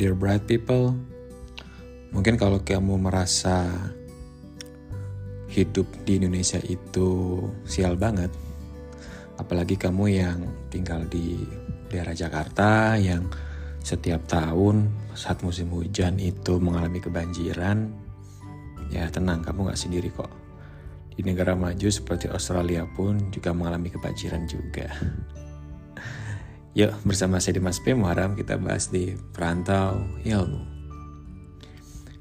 dear bright people. Mungkin kalau kamu merasa hidup di Indonesia itu sial banget, apalagi kamu yang tinggal di daerah Jakarta yang setiap tahun saat musim hujan itu mengalami kebanjiran, ya tenang kamu nggak sendiri kok. Di negara maju seperti Australia pun juga mengalami kebanjiran juga. Yuk bersama saya Dimas P. Muharam kita bahas di Perantau Ilmu.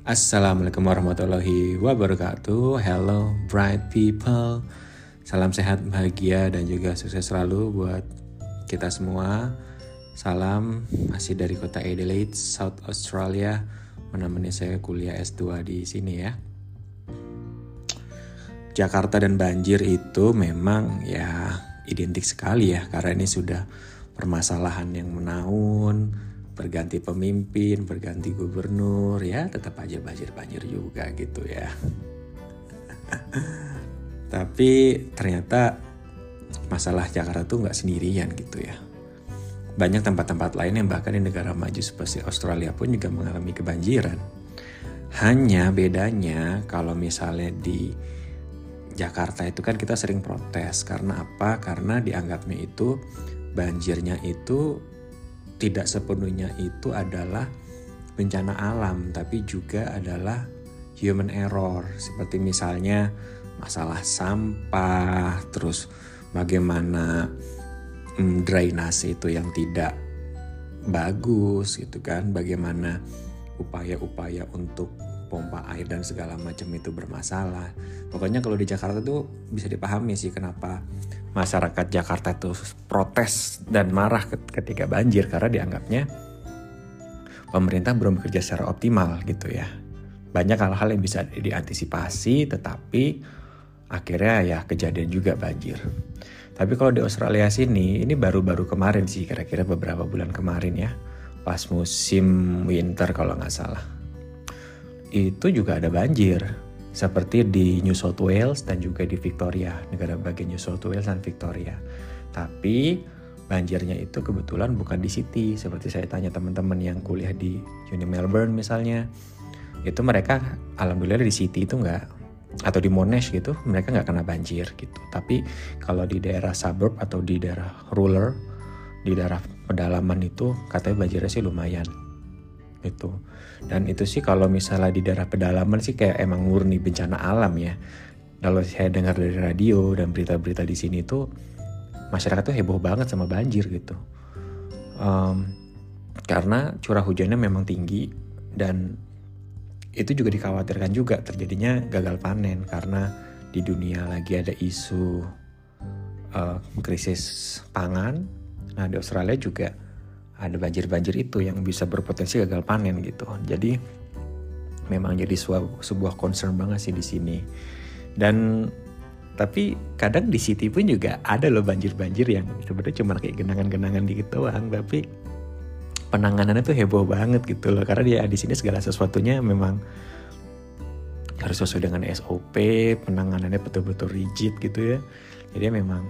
Assalamualaikum warahmatullahi wabarakatuh. Hello bright people. Salam sehat, bahagia dan juga sukses selalu buat kita semua. Salam masih dari kota Adelaide, South Australia. Menemani saya kuliah S2 di sini ya. Jakarta dan banjir itu memang ya identik sekali ya karena ini sudah permasalahan yang menaun, berganti pemimpin, berganti gubernur, ya tetap aja banjir-banjir juga gitu ya. Tapi ternyata masalah Jakarta tuh nggak sendirian gitu ya. Banyak tempat-tempat lain yang bahkan di negara maju seperti Australia pun juga mengalami kebanjiran. Hanya bedanya kalau misalnya di Jakarta itu kan kita sering protes karena apa? Karena dianggapnya itu banjirnya itu tidak sepenuhnya itu adalah bencana alam, tapi juga adalah human error. Seperti misalnya masalah sampah, terus bagaimana mm, drainase itu yang tidak bagus gitu kan, bagaimana upaya-upaya untuk pompa air dan segala macam itu bermasalah. Pokoknya kalau di Jakarta tuh bisa dipahami sih kenapa masyarakat Jakarta itu protes dan marah ketika banjir karena dianggapnya pemerintah belum bekerja secara optimal gitu ya. Banyak hal-hal yang bisa diantisipasi tetapi akhirnya ya kejadian juga banjir. Tapi kalau di Australia sini ini baru-baru kemarin sih kira-kira beberapa bulan kemarin ya pas musim winter kalau nggak salah. Itu juga ada banjir seperti di New South Wales dan juga di Victoria, negara bagian New South Wales dan Victoria. Tapi banjirnya itu kebetulan bukan di City, seperti saya tanya teman-teman yang kuliah di Uni Melbourne misalnya, itu mereka alhamdulillah di City itu nggak atau di Monash gitu mereka nggak kena banjir gitu. Tapi kalau di daerah suburb atau di daerah rural, di daerah pedalaman itu katanya banjirnya sih lumayan itu dan itu sih kalau misalnya di daerah pedalaman sih kayak emang murni bencana alam ya. Kalau saya dengar dari radio dan berita-berita di sini tuh masyarakat tuh heboh banget sama banjir gitu. Um, karena curah hujannya memang tinggi dan itu juga dikhawatirkan juga terjadinya gagal panen karena di dunia lagi ada isu uh, krisis pangan. Nah di Australia juga ada banjir-banjir itu yang bisa berpotensi gagal panen gitu. Jadi memang jadi sebuah, sebuah concern banget sih di sini. Dan tapi kadang di city pun juga ada loh banjir-banjir yang sebenarnya cuma kayak genangan-genangan dikit doang, tapi penanganannya tuh heboh banget gitu loh karena dia di sini segala sesuatunya memang harus sesuai dengan SOP, penanganannya betul-betul rigid gitu ya. Jadi memang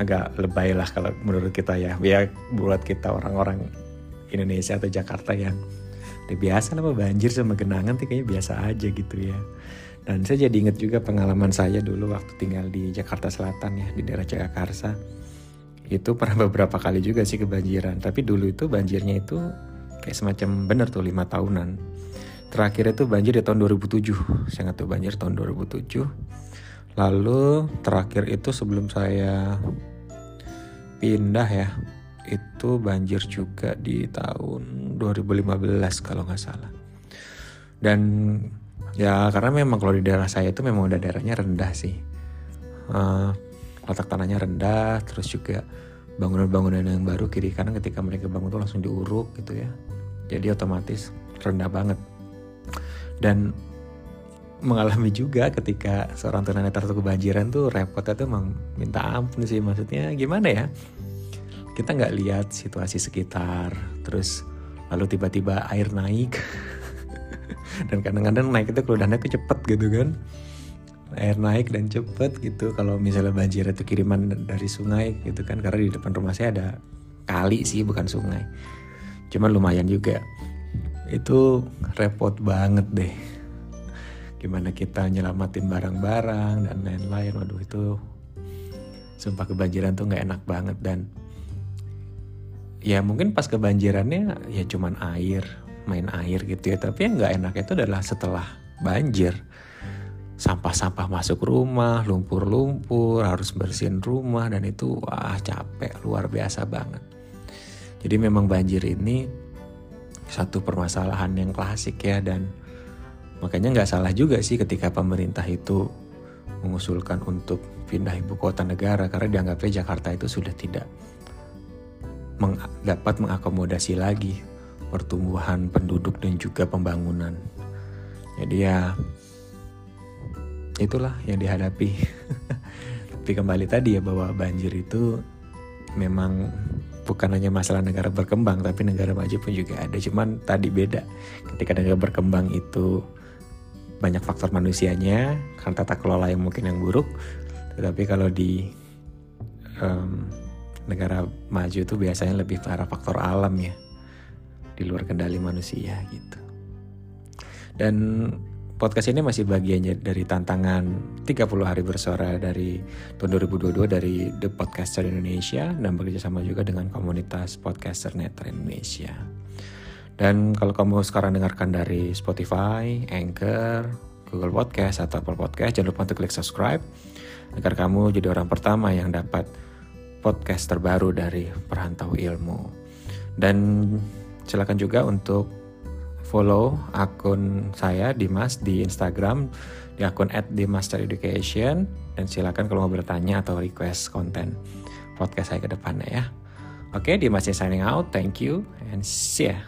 agak lebay lah kalau menurut kita ya. Ya buat kita orang-orang Indonesia atau Jakarta yang udah biasa lah banjir sama genangan tuh kayaknya biasa aja gitu ya. Dan saya jadi inget juga pengalaman saya dulu waktu tinggal di Jakarta Selatan ya di daerah Jagakarsa itu pernah beberapa kali juga sih kebanjiran. Tapi dulu itu banjirnya itu kayak semacam bener tuh lima tahunan. Terakhir itu banjir di tahun 2007 saya nggak tahu banjir tahun 2007 Lalu terakhir itu sebelum saya pindah ya, itu banjir juga di tahun 2015 kalau nggak salah. Dan ya karena memang kalau di daerah saya itu memang udah daerahnya rendah sih. Uh, letak tanahnya rendah, terus juga bangunan-bangunan yang baru kiri kanan ketika mereka bangun tuh langsung diuruk gitu ya. Jadi otomatis rendah banget. Dan mengalami juga ketika seorang tunanetra tuh kebanjiran tuh repotnya tuh emang minta ampun sih. Maksudnya gimana ya? Kita nggak lihat situasi sekitar terus lalu tiba-tiba air naik. Dan kadang-kadang naik itu keludahannya tuh cepet gitu kan. Air naik dan cepet gitu. Kalau misalnya banjir itu kiriman dari sungai gitu kan. Karena di depan rumah saya ada kali sih bukan sungai. Cuman lumayan juga. Itu repot banget deh gimana kita nyelamatin barang-barang dan lain-lain. Waduh itu sumpah kebanjiran tuh nggak enak banget. Dan ya mungkin pas kebanjirannya ya cuman air main air gitu ya. Tapi yang nggak enak itu adalah setelah banjir. Sampah-sampah masuk rumah lumpur-lumpur harus bersihin rumah dan itu wah capek luar biasa banget. Jadi memang banjir ini satu permasalahan yang klasik ya dan makanya nggak salah juga sih ketika pemerintah itu mengusulkan untuk pindah ibu kota negara karena dianggapnya Jakarta itu sudah tidak meng dapat mengakomodasi lagi pertumbuhan penduduk dan juga pembangunan. Jadi ya itulah yang dihadapi. Tapi kembali tadi ya bahwa banjir itu memang bukan hanya masalah negara berkembang tapi negara maju pun juga ada. Cuman tadi beda. Ketika negara berkembang itu banyak faktor manusianya karena tata kelola yang mungkin yang buruk. Tetapi kalau di um, negara maju itu biasanya lebih para faktor alam ya di luar kendali manusia gitu dan podcast ini masih bagiannya dari tantangan 30 hari bersuara dari tahun 2022 dari The Podcaster Indonesia dan bekerja sama juga dengan komunitas Podcaster Netra Indonesia. Dan kalau kamu sekarang dengarkan dari Spotify, Anchor, Google Podcast atau Apple Podcast, jangan lupa untuk klik subscribe agar kamu jadi orang pertama yang dapat podcast terbaru dari Perantau Ilmu. Dan silakan juga untuk follow akun saya Dimas di Instagram di akun @dimastereducation dan silakan kalau mau bertanya atau request konten podcast saya ke depannya ya. Oke, Dimas signing out. Thank you and see ya.